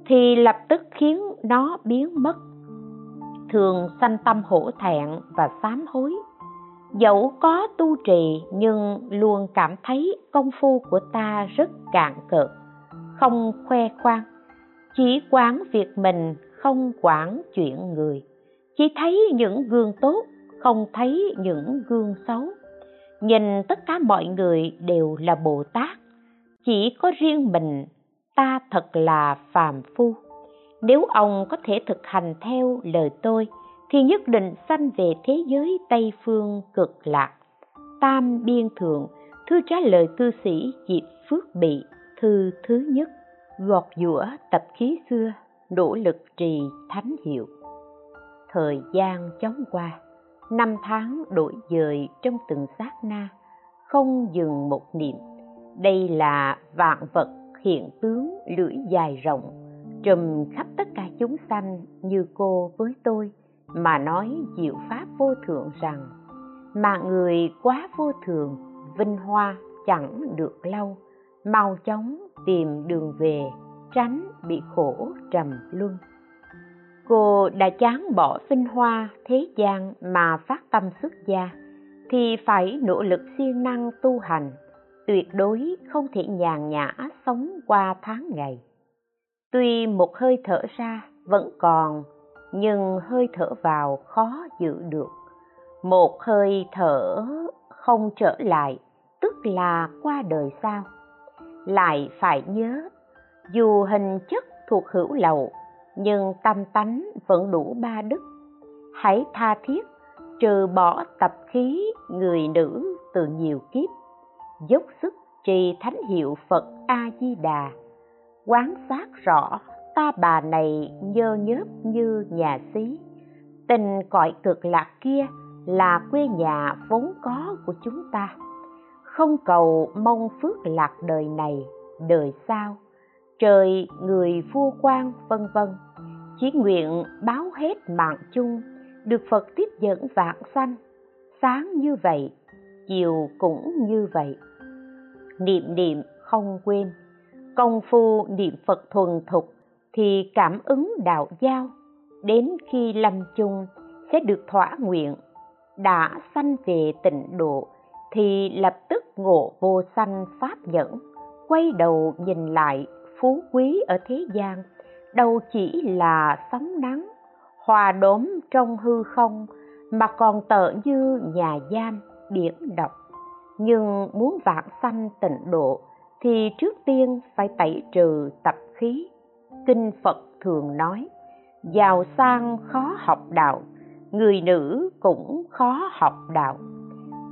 [SPEAKER 1] thì lập tức khiến nó biến mất. Thường sanh tâm hổ thẹn và sám hối. Dẫu có tu trì, nhưng luôn cảm thấy công phu của ta rất cạn cợt không khoe khoang. Chỉ quán việc mình không quản chuyện người. Chỉ thấy những gương tốt, không thấy những gương xấu. Nhìn tất cả mọi người đều là bồ tát. Chỉ có riêng mình, ta thật là phàm phu. Nếu ông có thể thực hành theo lời tôi, thì nhất định sanh về thế giới tây phương cực lạc. Tam biên thượng, thư trả lời cư sĩ diệp phước bị, thư thứ nhất, gọt giũa tập khí xưa nỗ lực trì thánh hiệu. Thời gian chóng qua, năm tháng đổi dời trong từng sát na, không dừng một niệm. Đây là vạn vật hiện tướng lưỡi dài rộng, trùm khắp tất cả chúng sanh như cô với tôi, mà nói diệu pháp vô thượng rằng, mà người quá vô thường, vinh hoa chẳng được lâu, mau chóng tìm đường về tránh bị khổ trầm luân. Cô đã chán bỏ vinh hoa, thế gian mà phát tâm xuất gia, thì phải nỗ lực siêng năng tu hành, tuyệt đối không thể nhàn nhã sống qua tháng ngày. Tuy một hơi thở ra vẫn còn, nhưng hơi thở vào khó giữ được. Một hơi thở không trở lại, tức là qua đời sao lại phải nhớ dù hình chất thuộc hữu lậu, nhưng tâm tánh vẫn đủ ba đức. Hãy tha thiết, trừ bỏ tập khí người nữ từ nhiều kiếp. Dốc sức trì thánh hiệu phật a di đà quán sát rõ ta bà này nhơ nhớp như nhà xí. Tình cõi cực lạc kia là quê nhà vốn có của chúng ta. Không cầu mong phước lạc đời này, đời sau trời, người vua quan vân vân. Chỉ nguyện báo hết mạng chung, được phật tiếp dẫn vạn sanh. Sáng như vậy, chiều cũng như vậy. Niệm niệm không quên, công phu niệm phật thuần thục thì cảm ứng đạo giao. Đến khi lâm chung, sẽ được thỏa nguyện. Đã sanh về tịnh độ, thì lập tức ngộ vô sanh pháp nhẫn, quay đầu nhìn lại phú quý ở thế gian, đâu chỉ là sóng nắng, hòa đốm trong hư không, mà còn tợ như nhà giam, biển độc. Nhưng muốn vạn sanh tịnh độ, thì trước tiên phải tẩy trừ tập khí. Kinh phật thường nói, giàu sang khó học đạo, người nữ cũng khó học đạo.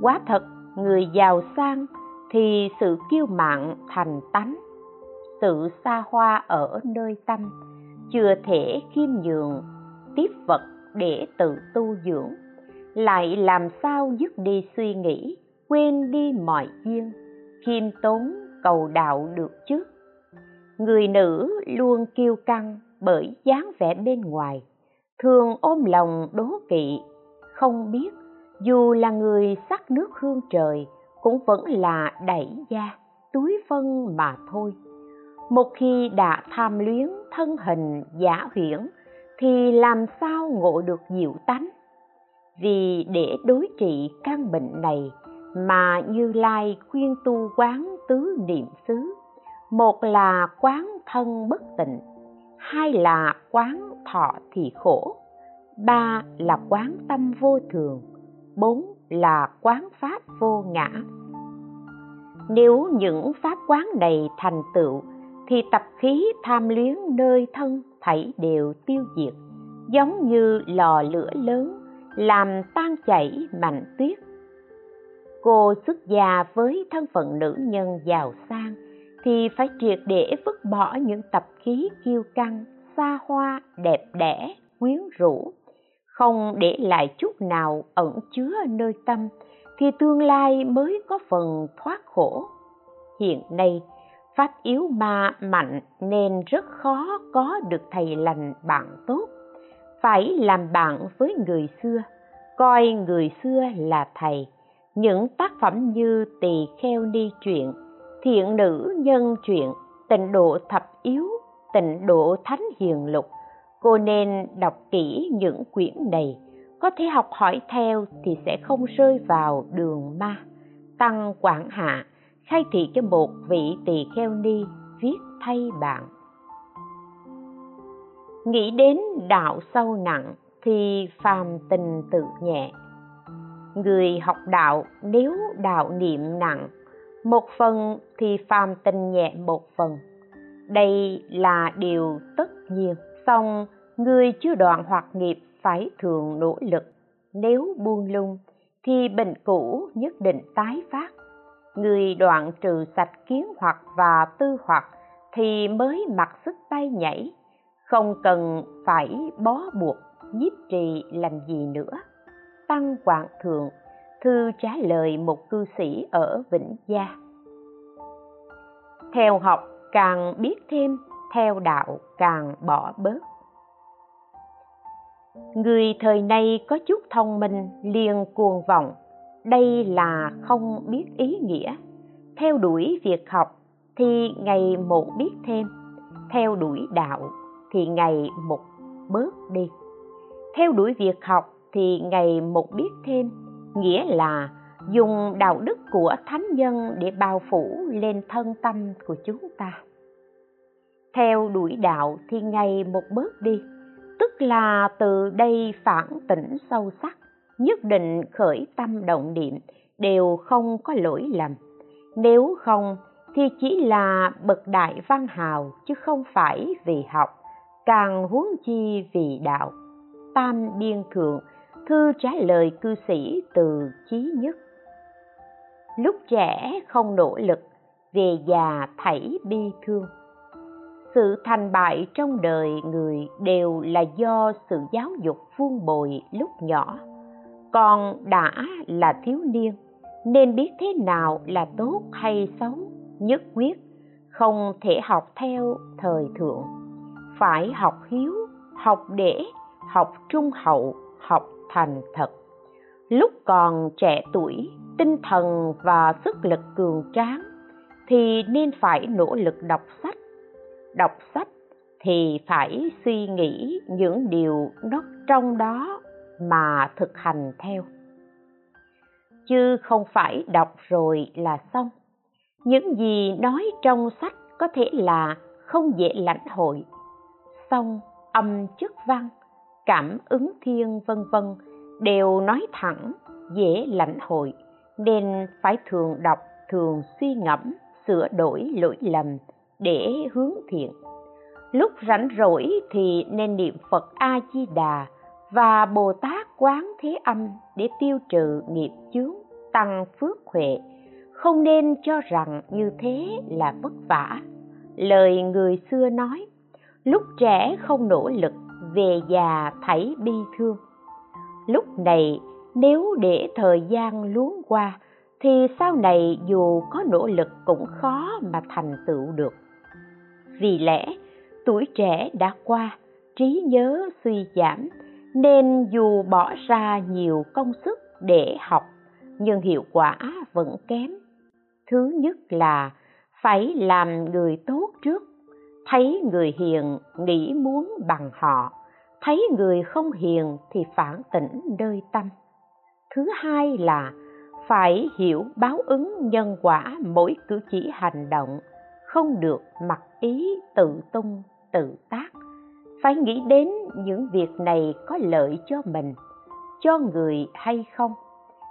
[SPEAKER 1] Quá thật, người giàu sang thì sự kiêu mạn thành tánh tự xa hoa ở nơi tâm, chưa thể khiêm nhường tiếp vật để tự tu dưỡng, lại làm sao dứt đi suy nghĩ, quên đi mọi duyên, khiêm tốn cầu đạo được chứ? Người nữ luôn kiêu căng bởi dáng vẻ bên ngoài, thường ôm lòng đố kỵ, không biết dù là người sắc nước hương trời cũng vẫn là đẩy da túi phân mà thôi một khi đã tham luyến thân hình giả huyễn, thì làm sao ngộ được diệu tánh? Vì để đối trị căn bệnh này mà như lai khuyên tu quán tứ niệm xứ, một là quán thân bất tịnh, hai là quán thọ thì khổ, ba là quán tâm vô thường, bốn là quán pháp vô ngã. Nếu những pháp quán này thành tựu thì tập khí tham luyến nơi thân thảy đều tiêu diệt, giống như lò lửa lớn, làm tan chảy mạnh tuyết. Cô xuất gia với thân phận nữ nhân giàu sang thì phải triệt để vứt bỏ những tập khí kiêu căng, xa hoa, đẹp đẽ, quyến rũ. Không để lại chút nào ẩn chứa nơi tâm thì tương lai mới có phần thoát khổ. Hiện nay pháp yếu ma mạnh nên rất khó có được thầy lành bạn tốt. Phải làm bạn với người xưa, coi người xưa là thầy. Những tác phẩm như tỳ kheo ni truyện, thiện nữ nhân truyện, tịnh độ thập yếu, tịnh độ thánh hiền lục, cô nên đọc kỹ những quyển này. Có thể học hỏi theo thì sẽ không rơi vào đường ma. Tăng quảng hạ khai thị cho một vị tỳ kheo ni, viết thay bạn. Nghĩ đến đạo sâu nặng thì phàm tình tự nhẹ. Người học đạo nếu đạo niệm nặng, một phần thì phàm tình nhẹ một phần. Đây là điều tất nhiên, song người chưa đoạn hoặc nghiệp phải thường nỗ lực. Nếu buông lung thì bệnh cũ nhất định tái phát người đoạn trừ sạch kiến hoặc và tư hoặc thì mới mặc sức bay nhảy, không cần phải bó buộc, nhiếp trì làm gì nữa. Tăng quảng thượng, thư trả lời một cư sĩ ở vĩnh gia. Theo học, càng biết thêm, theo đạo càng bỏ bớt. Người thời nay có chút thông minh, liền cuồng vọng đây là không biết ý nghĩa. Theo đuổi việc học thì ngày một biết thêm. Theo đuổi đạo thì ngày một bớt đi. Theo đuổi việc học thì ngày một biết thêm, nghĩa là dùng đạo đức của thánh nhân để bao phủ lên thân tâm của chúng ta. Theo đuổi đạo thì ngày một bớt đi, tức là từ đây phản tỉnh sâu sắc nhất định khởi tâm động niệm, đều không có lỗi lầm. Nếu không, thì chỉ là bậc đại văn hào, chứ không phải vì học, càng huống chi vì đạo. Tam biên thượng, thư trả lời cư sĩ từ chí nhất. Lúc trẻ không nỗ lực, về già thảy bi thương. Sự thành bại trong đời người đều là do sự giáo dục vuông bồi lúc nhỏ con đã là thiếu niên, nên biết thế nào là tốt hay xấu, nhất quyết, không thể học theo thời thượng. Phải học hiếu, học để, học trung hậu, học thành thật. Lúc còn trẻ tuổi, tinh thần và sức lực cường tráng, thì nên phải nỗ lực đọc sách. Đọc sách thì phải suy nghĩ những điều nó trong đó mà thực hành theo. Chứ không phải đọc rồi là xong. Những gì nói trong sách có thể là không dễ lãnh hội. Song, âm chức văn, cảm ứng thiên vân vân đều nói thẳng, dễ lãnh hội, nên phải thường đọc, thường suy ngẫm, sửa đổi lỗi lầm để hướng thiện. Lúc rảnh rỗi thì nên niệm phật a di đà và bồ tát quán thế âm để tiêu trừ nghiệp chướng, tăng phước huệ. Không nên cho rằng như thế là vất vả. Lời người xưa nói, lúc trẻ không nỗ lực, về già thấy bi thương. Lúc này, nếu để thời gian luống qua, thì sau này dù có nỗ lực cũng khó mà thành tựu được. Vì lẽ, tuổi trẻ đã qua, trí nhớ suy giảm nên dù bỏ ra nhiều công sức để học, nhưng hiệu quả vẫn kém. Thứ nhất là phải làm người tốt trước, thấy người hiền nghĩ muốn bằng họ, thấy người không hiền thì phản tỉnh nơi tâm. Thứ hai là phải hiểu báo ứng nhân quả mỗi cử chỉ hành động, không được mặc ý tự tung, tự tác phải nghĩ đến những việc này có lợi cho mình, cho người hay không.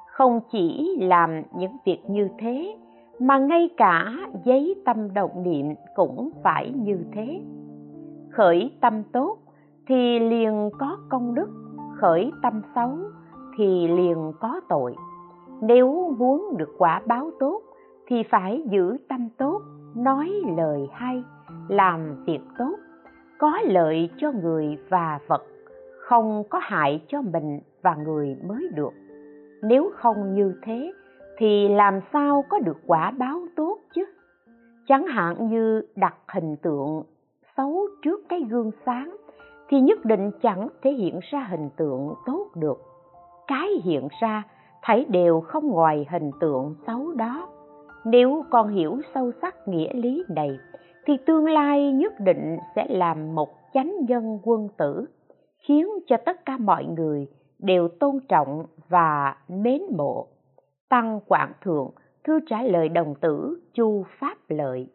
[SPEAKER 1] Không chỉ làm những việc như thế, mà ngay cả giấy tâm động niệm cũng phải như thế. Khởi tâm tốt thì liền có công đức, khởi tâm xấu thì liền có tội. Nếu muốn được quả báo tốt thì phải giữ tâm tốt, nói lời hay, làm việc tốt có lợi cho người và vật, không có hại cho mình và người mới được. Nếu không như thế, thì làm sao có được quả báo tốt chứ? Chẳng hạn như đặt hình tượng xấu trước cái gương sáng, thì nhất định chẳng thể hiện ra hình tượng tốt được. Cái hiện ra, thấy đều không ngoài hình tượng xấu đó. Nếu con hiểu sâu sắc nghĩa lý này thì tương lai nhất định sẽ làm một chánh nhân quân tử, khiến cho tất cả mọi người đều tôn trọng và mến mộ. Tăng quảng thượng, thư trả lời đồng tử chu pháp lợi.